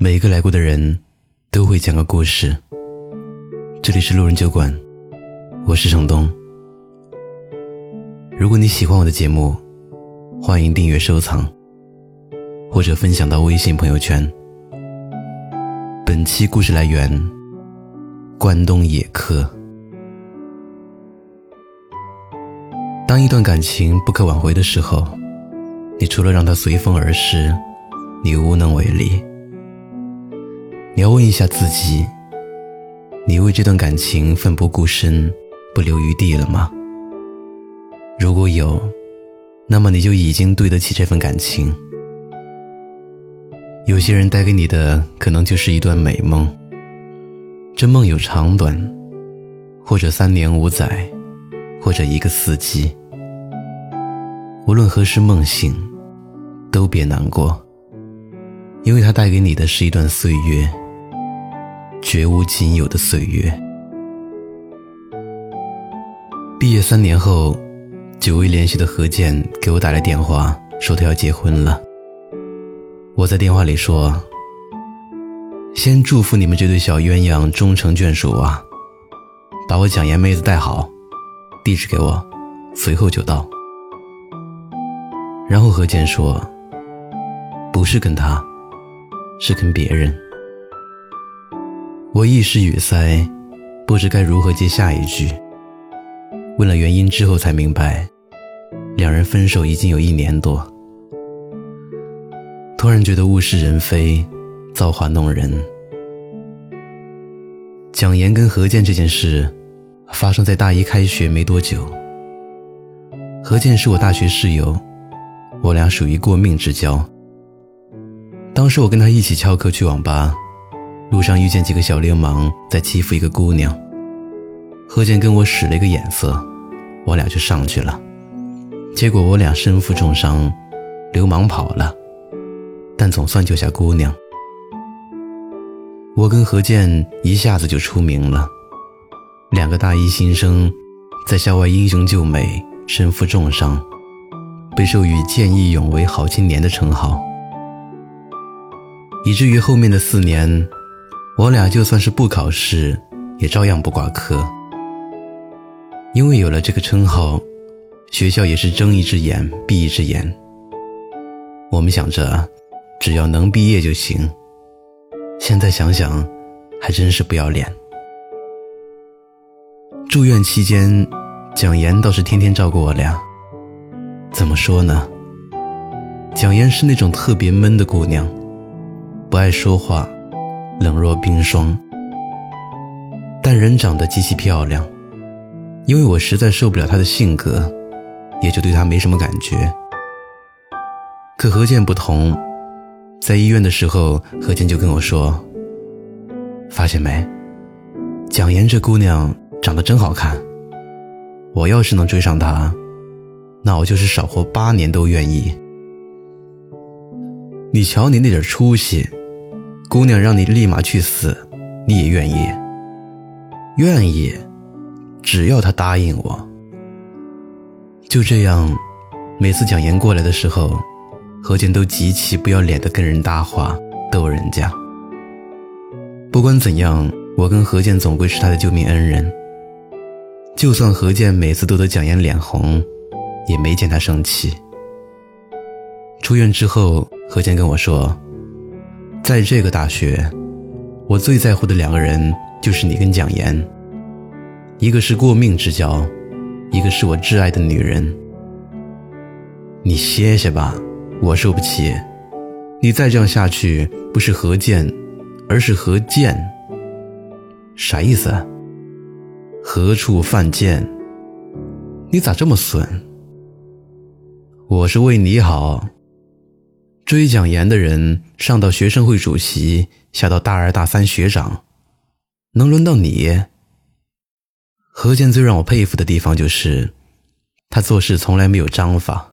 每一个来过的人，都会讲个故事。这里是路人酒馆，我是程东。如果你喜欢我的节目，欢迎订阅、收藏，或者分享到微信朋友圈。本期故事来源：关东野客。当一段感情不可挽回的时候，你除了让它随风而逝，你无能为力。你要问一下自己：你为这段感情奋不顾身、不留余地了吗？如果有，那么你就已经对得起这份感情。有些人带给你的可能就是一段美梦，这梦有长短，或者三年五载，或者一个四季。无论何时梦醒，都别难过，因为它带给你的是一段岁月。绝无仅有的岁月。毕业三年后，久未联系的何健给我打来电话，说他要结婚了。我在电话里说：“先祝福你们这对小鸳鸯终成眷属啊！把我蒋岩妹子带好，地址给我，随后就到。”然后何健说：“不是跟他，是跟别人。”我一时语塞，不知该如何接下一句。问了原因之后，才明白，两人分手已经有一年多。突然觉得物是人非，造化弄人。蒋岩跟何健这件事，发生在大一开学没多久。何健是我大学室友，我俩属于过命之交。当时我跟他一起翘课去网吧。路上遇见几个小流氓在欺负一个姑娘，何健跟我使了一个眼色，我俩就上去了。结果我俩身负重伤，流氓跑了，但总算救下姑娘。我跟何健一下子就出名了，两个大一新生在校外英雄救美，身负重伤，被授予见义勇为好青年的称号，以至于后面的四年。我俩就算是不考试，也照样不挂科。因为有了这个称号，学校也是睁一只眼闭一只眼。我们想着，只要能毕业就行。现在想想，还真是不要脸。住院期间，蒋岩倒是天天照顾我俩。怎么说呢？蒋岩是那种特别闷的姑娘，不爱说话。冷若冰霜，但人长得极其漂亮。因为我实在受不了她的性格，也就对她没什么感觉。可何健不同，在医院的时候，何健就跟我说：“发现没，蒋岩这姑娘长得真好看。我要是能追上她，那我就是少活八年都愿意。你瞧你那点出息。”姑娘让你立马去死，你也愿意？愿意，只要她答应我。就这样，每次蒋岩过来的时候，何健都极其不要脸的跟人搭话，逗人家。不管怎样，我跟何健总归是他的救命恩人。就算何健每次都得蒋岩脸红，也没见他生气。出院之后，何健跟我说。在这个大学，我最在乎的两个人就是你跟蒋岩。一个是过命之交，一个是我挚爱的女人。你歇歇吧，我受不起。你再这样下去，不是何健，而是何贱。啥意思？何处犯贱？你咋这么损？我是为你好。追蒋岩的人上到学生会主席，下到大二大三学长，能轮到你？何健最让我佩服的地方就是，他做事从来没有章法。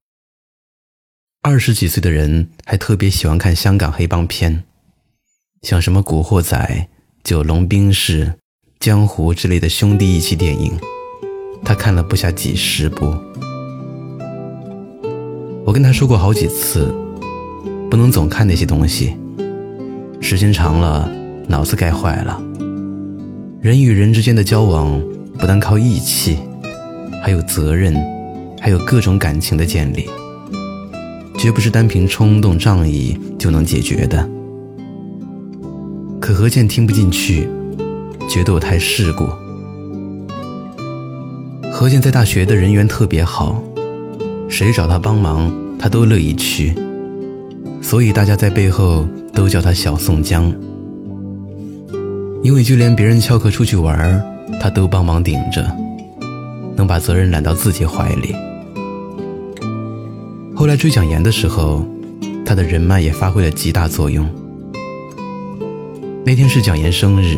二十几岁的人还特别喜欢看香港黑帮片，像什么《古惑仔》《九龙冰室》《江湖》之类的兄弟义气电影，他看了不下几十部。我跟他说过好几次。不能总看那些东西，时间长了，脑子该坏了。人与人之间的交往，不但靠义气，还有责任，还有各种感情的建立，绝不是单凭冲动仗义就能解决的。可何健听不进去，觉得我太世故。何健在大学的人缘特别好，谁找他帮忙，他都乐意去，所以大家在背后都叫他小宋江。因为就连别人翘课出去玩，他都帮忙顶着，能把责任揽到自己怀里。后来追蒋岩的时候，他的人脉也发挥了极大作用。那天是蒋岩生日，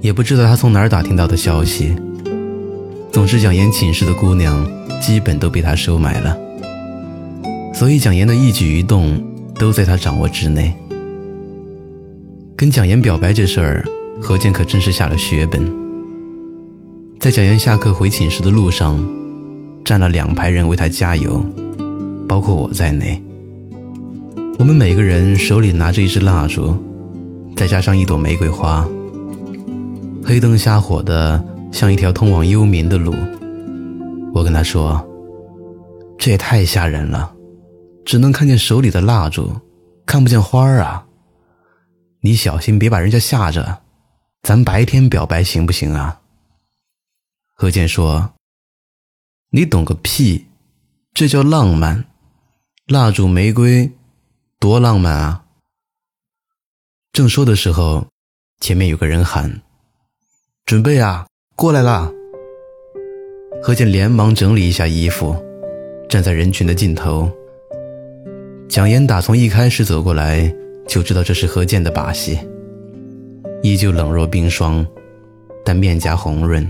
也不知道他从哪儿打听到的消息。总之，蒋岩寝室的姑娘基本都被他收买了，所以蒋岩的一举一动都在他掌握之内。跟蒋岩表白这事儿，何健可真是下了血本。在蒋岩下课回寝室的路上，站了两排人为他加油，包括我在内。我们每个人手里拿着一支蜡烛，再加上一朵玫瑰花，黑灯瞎火的。像一条通往幽冥的路，我跟他说：“这也太吓人了，只能看见手里的蜡烛，看不见花儿啊！你小心别把人家吓着，咱白天表白行不行啊？”何健说：“你懂个屁，这叫浪漫，蜡烛玫瑰，多浪漫啊！”正说的时候，前面有个人喊：“准备啊！”过来啦！何健连忙整理一下衣服，站在人群的尽头。蒋岩打从一开始走过来，就知道这是何健的把戏，依旧冷若冰霜，但面颊红润。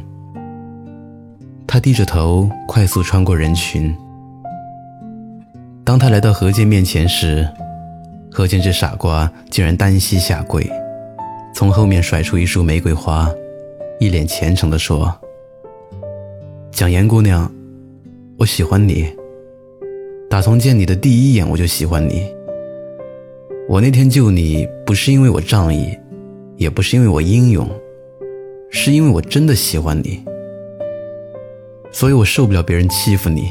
他低着头，快速穿过人群。当他来到何健面前时，何健这傻瓜竟然单膝下跪，从后面甩出一束玫瑰花。一脸虔诚地说：“蒋岩姑娘，我喜欢你。打从见你的第一眼，我就喜欢你。我那天救你，不是因为我仗义，也不是因为我英勇，是因为我真的喜欢你。所以我受不了别人欺负你。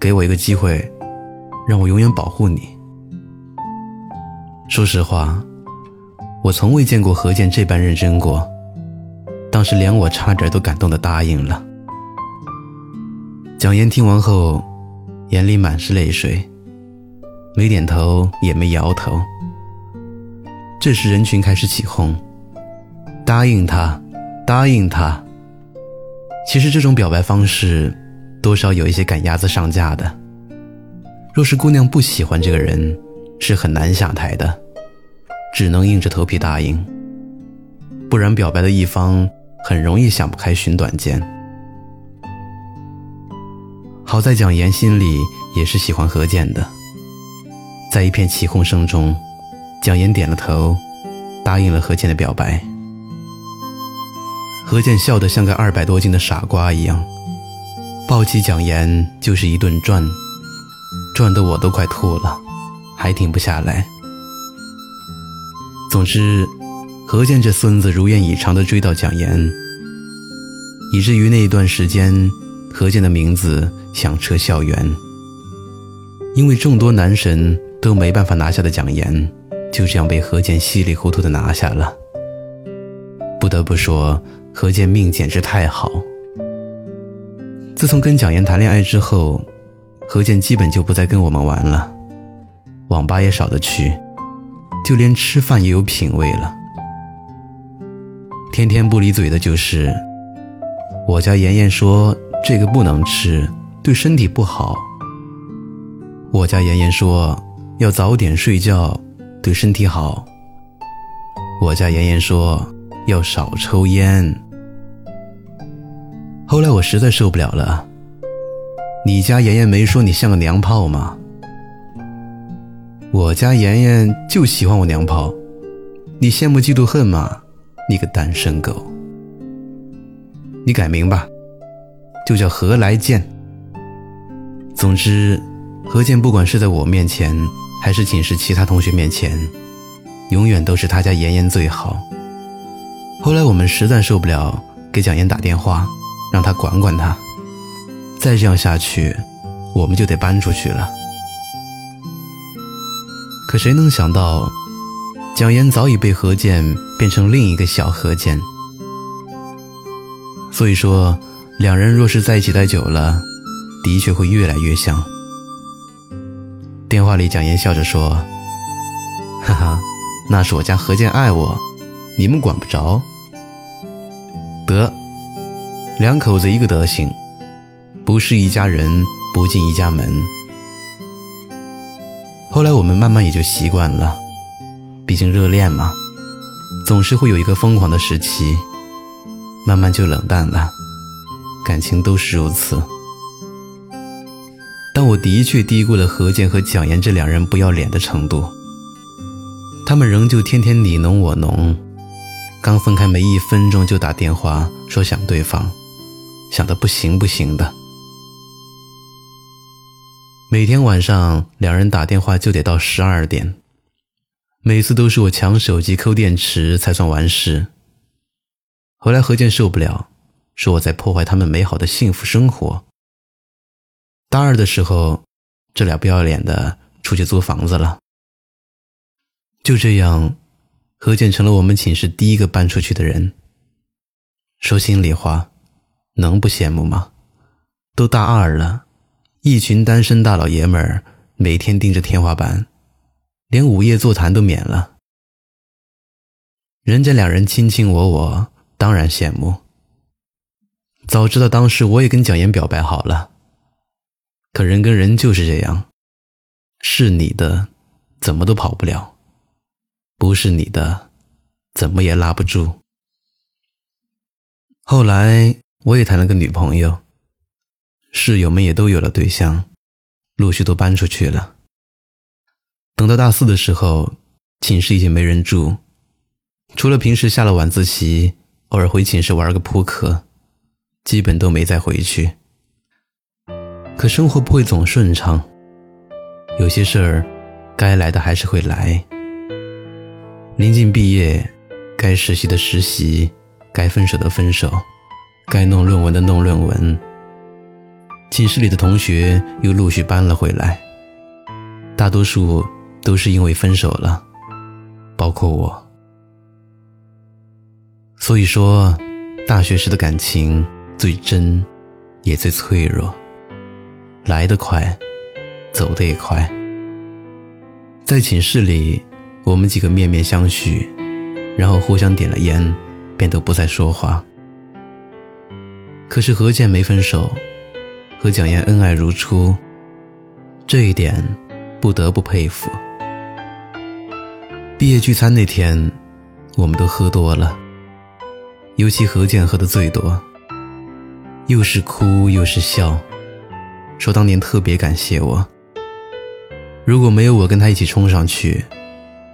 给我一个机会，让我永远保护你。说实话，我从未见过何健这般认真过。”当时连我差点都感动的答应了。蒋岩听完后，眼里满是泪水，没点头也没摇头。这时人群开始起哄：“答应他，答应他。”其实这种表白方式，多少有一些赶鸭子上架的。若是姑娘不喜欢这个人，是很难下台的，只能硬着头皮答应，不然表白的一方。很容易想不开寻短见。好在蒋岩心里也是喜欢何健的，在一片起哄声中，蒋岩点了头，答应了何健的表白。何健笑得像个二百多斤的傻瓜一样，抱起蒋岩就是一顿转，转得我都快吐了，还停不下来。总之。何健这孙子如愿以偿地追到蒋岩，以至于那一段时间，何健的名字响彻校园。因为众多男神都没办法拿下的蒋岩，就这样被何健稀里糊涂的拿下了。不得不说，何健命简直太好。自从跟蒋岩谈恋爱之后，何健基本就不再跟我们玩了，网吧也少得去，就连吃饭也有品味了。天天不离嘴的就是，我家妍妍说这个不能吃，对身体不好。我家妍妍说要早点睡觉，对身体好。我家妍妍说要少抽烟。后来我实在受不了了，你家妍妍没说你像个娘炮吗？我家妍妍就喜欢我娘炮，你羡慕嫉妒恨吗？你个单身狗，你改名吧，就叫何来健。总之，何健不管是在我面前，还是寝室其他同学面前，永远都是他家妍妍最好。后来我们实在受不了，给蒋岩打电话，让他管管他。再这样下去，我们就得搬出去了。可谁能想到，蒋岩早已被何健变成另一个小何健。所以说，两人若是在一起待久了，的确会越来越像。电话里，蒋岩笑着说：“哈哈，那是我家何健爱我，你们管不着。得，两口子一个德行，不是一家人不进一家门。”后来我们慢慢也就习惯了，毕竟热恋嘛，总是会有一个疯狂的时期。慢慢就冷淡了，感情都是如此。但我的确低估了何健和蒋岩这两人不要脸的程度。他们仍旧天天你侬我侬，刚分开没一分钟就打电话说想对方，想的不行不行的。每天晚上两人打电话就得到十二点，每次都是我抢手机抠电池才算完事。后来何健受不了，说我在破坏他们美好的幸福生活。大二的时候，这俩不要脸的出去租房子了。就这样，何健成了我们寝室第一个搬出去的人。说心里话，能不羡慕吗？都大二了，一群单身大老爷们儿每天盯着天花板，连午夜座谈都免了。人家两人卿卿我我。当然羡慕。早知道当时我也跟蒋岩表白好了。可人跟人就是这样，是你的，怎么都跑不了；不是你的，怎么也拉不住。后来我也谈了个女朋友，室友们也都有了对象，陆续都搬出去了。等到大四的时候，寝室已经没人住，除了平时下了晚自习。偶尔回寝室玩个扑克，基本都没再回去。可生活不会总顺畅，有些事儿该来的还是会来。临近毕业，该实习的实习，该分手的分手，该弄论文的弄论文。寝室里的同学又陆续搬了回来，大多数都是因为分手了，包括我。所以说，大学时的感情最真，也最脆弱。来得快，走得也快。在寝室里，我们几个面面相觑，然后互相点了烟，便都不再说话。可是何健没分手，和蒋岩恩爱如初，这一点不得不佩服。毕业聚餐那天，我们都喝多了。尤其何健喝的最多，又是哭又是笑，说当年特别感谢我。如果没有我跟他一起冲上去，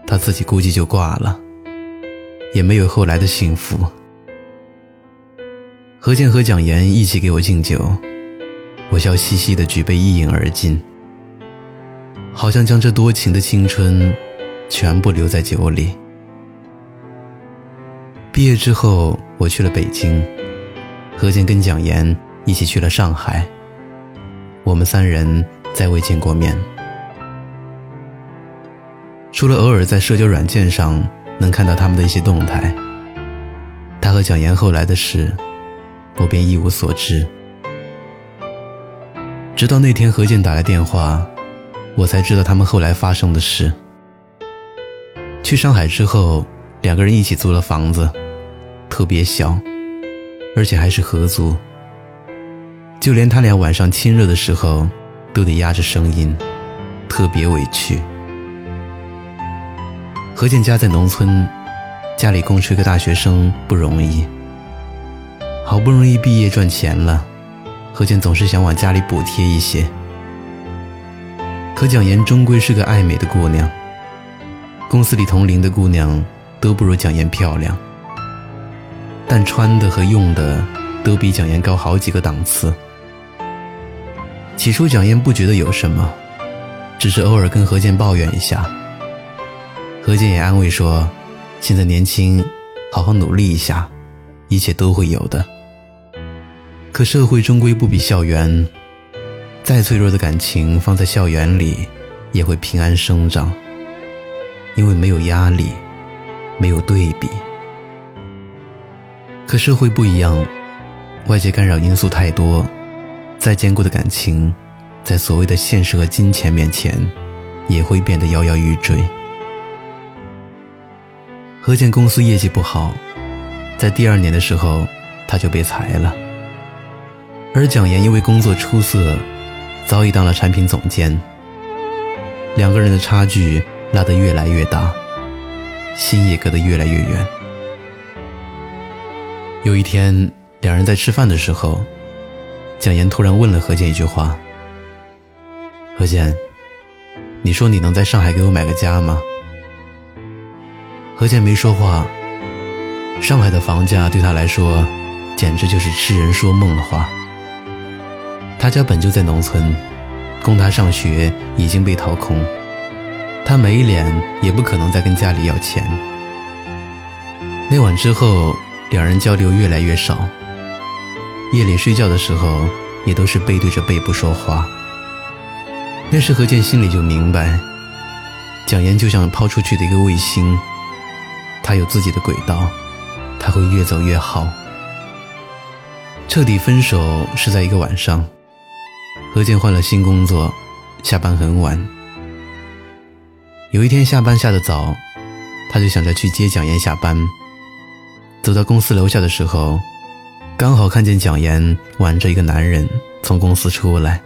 他自己估计就挂了，也没有后来的幸福。何健和蒋岩一起给我敬酒，我笑嘻嘻的举杯一饮而尽，好像将这多情的青春全部留在酒里。毕业之后，我去了北京，何健跟蒋岩一起去了上海。我们三人再未见过面，除了偶尔在社交软件上能看到他们的一些动态，他和蒋岩后来的事，我便一无所知。直到那天何健打来电话，我才知道他们后来发生的事。去上海之后，两个人一起租了房子。特别小，而且还是合租。就连他俩晚上亲热的时候，都得压着声音，特别委屈。何健家在农村，家里供出一个大学生不容易。好不容易毕业赚钱了，何健总是想往家里补贴一些。可蒋岩终归是个爱美的姑娘，公司里同龄的姑娘都不如蒋岩漂亮。但穿的和用的都比蒋岩高好几个档次。起初蒋燕不觉得有什么，只是偶尔跟何健抱怨一下。何健也安慰说：“现在年轻，好好努力一下，一切都会有的。”可社会终归不比校园，再脆弱的感情放在校园里，也会平安生长，因为没有压力，没有对比。可社会不一样，外界干扰因素太多，再坚固的感情，在所谓的现实和金钱面前，也会变得摇摇欲坠。何健公司业绩不好，在第二年的时候他就被裁了。而蒋岩因为工作出色，早已当了产品总监。两个人的差距拉得越来越大，心也隔得越来越远。有一天，两人在吃饭的时候，蒋岩突然问了何健一句话：“何健，你说你能在上海给我买个家吗？”何健没说话。上海的房价对他来说，简直就是痴人说梦的话。他家本就在农村，供他上学已经被掏空，他没脸，也不可能再跟家里要钱。那晚之后，两人交流越来越少。夜里睡觉的时候，也都是背对着背不说话。那时何健心里就明白，蒋岩就像抛出去的一个卫星。他有自己的轨道，他会越走越好。彻底分手是在一个晚上，何健换了新工作，下班很晚。有一天下班下的早，他就想着去接蒋岩下班。走到公司楼下的时候，刚好看见蒋岩挽着一个男人从公司出来。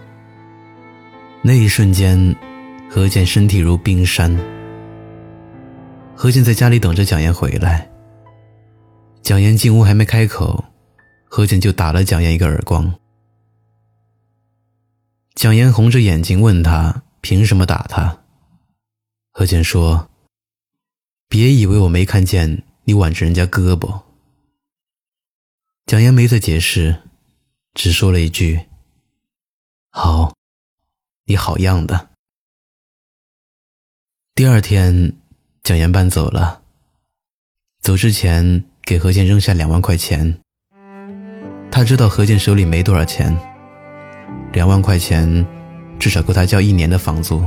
那一瞬间，何健身体如冰山。何健在家里等着蒋岩回来。蒋岩进屋还没开口，何健就打了蒋岩一个耳光。蒋岩红着眼睛问他：“凭什么打他？”何健说：“别以为我没看见你挽着人家胳膊。”蒋岩没再解释，只说了一句：“好，你好样的。”第二天。蒋岩搬走了，走之前给何健扔下两万块钱。他知道何健手里没多少钱，两万块钱至少够他交一年的房租。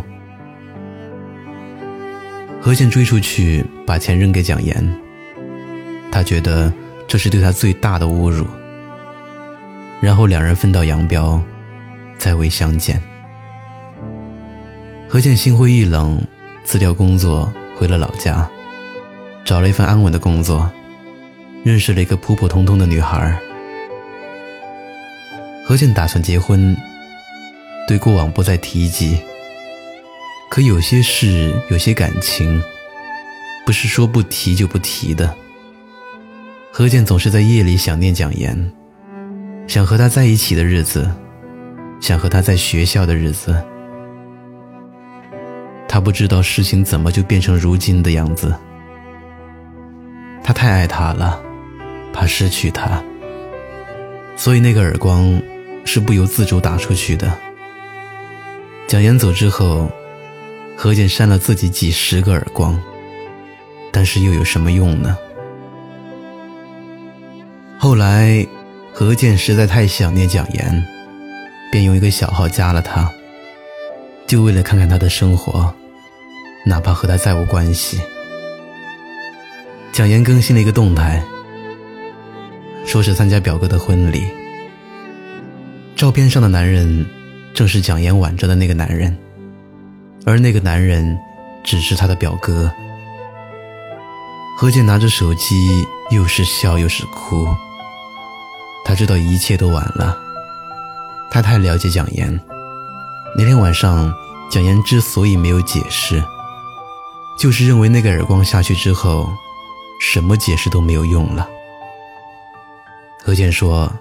何健追出去把钱扔给蒋岩，他觉得这是对他最大的侮辱。然后两人分道扬镳，再未相见。何健心灰意冷，辞掉工作。回了老家，找了一份安稳的工作，认识了一个普普通通的女孩。何健打算结婚，对过往不再提及。可有些事，有些感情，不是说不提就不提的。何健总是在夜里想念蒋岩，想和他在一起的日子，想和他在学校的日子。他不知道事情怎么就变成如今的样子。他太爱她了，怕失去她，所以那个耳光是不由自主打出去的。蒋岩走之后，何健扇了自己几十个耳光，但是又有什么用呢？后来，何健实在太想念蒋岩，便用一个小号加了他，就为了看看他的生活。哪怕和他再无关系，蒋岩更新了一个动态，说是参加表哥的婚礼。照片上的男人正是蒋岩挽着的那个男人，而那个男人只是他的表哥。何健拿着手机，又是笑又是哭。他知道一切都晚了，他太了解蒋岩。那天晚上，蒋岩之所以没有解释。就是认为那个耳光下去之后，什么解释都没有用了。何健说：“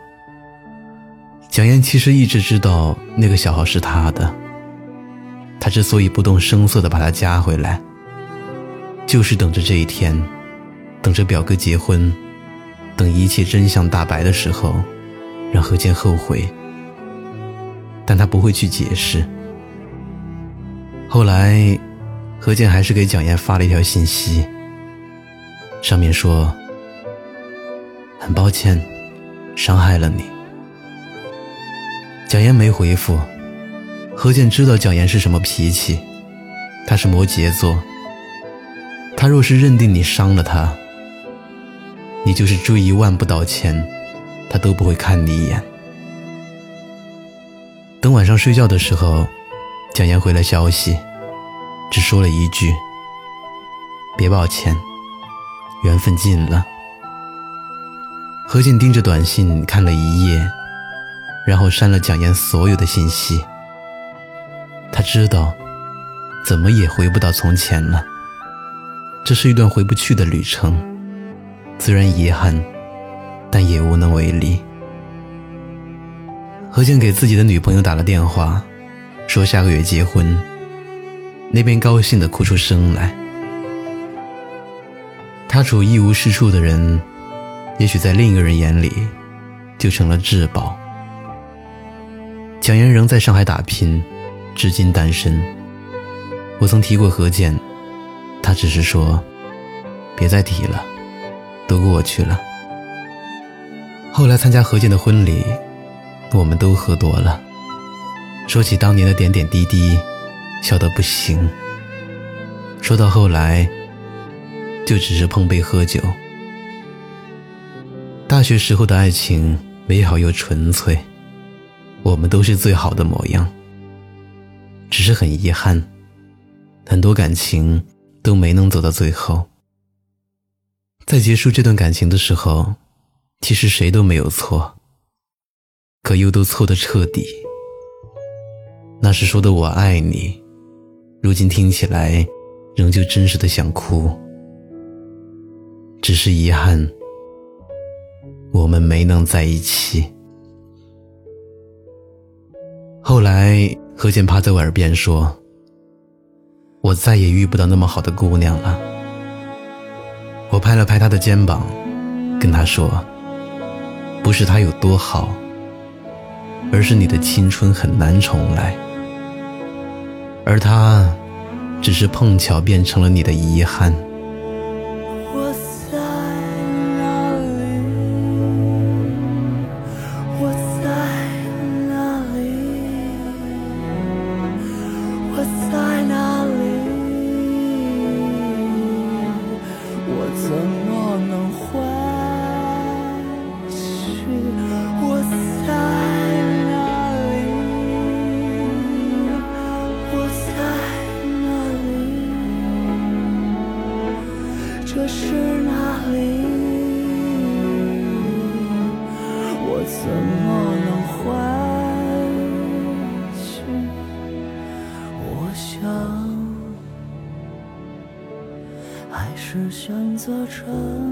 蒋岩其实一直知道那个小号是他的，他之所以不动声色的把他加回来，就是等着这一天，等着表哥结婚，等一切真相大白的时候，让何健后悔。但他不会去解释。后来。”何健还是给蒋岩发了一条信息，上面说：“很抱歉，伤害了你。”蒋岩没回复。何健知道蒋岩是什么脾气，他是摩羯座。他若是认定你伤了他，你就是追一万步道歉，他都不会看你一眼。等晚上睡觉的时候，蒋岩回了消息，只说了一句：“别抱歉，缘分尽了。”何静盯着短信看了一夜，然后删了蒋岩所有的信息。他知道，怎么也回不到从前了。这是一段回不去的旅程，自然遗憾，但也无能为力。何健给自己的女朋友打了电话，说下个月结婚。那边高兴的哭出声来。他处一无是处的人，也许在另一个人眼里，就成了至宝。蒋岩仍在上海打拼，至今单身。我曾提过何健，他只是说：“别再提了，都过去了。”后来参加何健的婚礼。我们都喝多了，说起当年的点点滴滴，笑得不行。说到后来，就只是碰杯喝酒。大学时候的爱情美好又纯粹，我们都是最好的模样。只是很遗憾，很多感情都没能走到最后。在结束这段感情的时候，其实谁都没有错。可又都错的彻底。那时说的我爱你，如今听起来仍旧真实的想哭。只是遗憾，我们没能在一起。后来何健趴在我耳边说：“我再也遇不到那么好的姑娘了。”我拍了拍他的肩膀，跟他说：“不是他有多好。”而是你的青春很难重来，而他，只是碰巧变成了你的遗憾。座城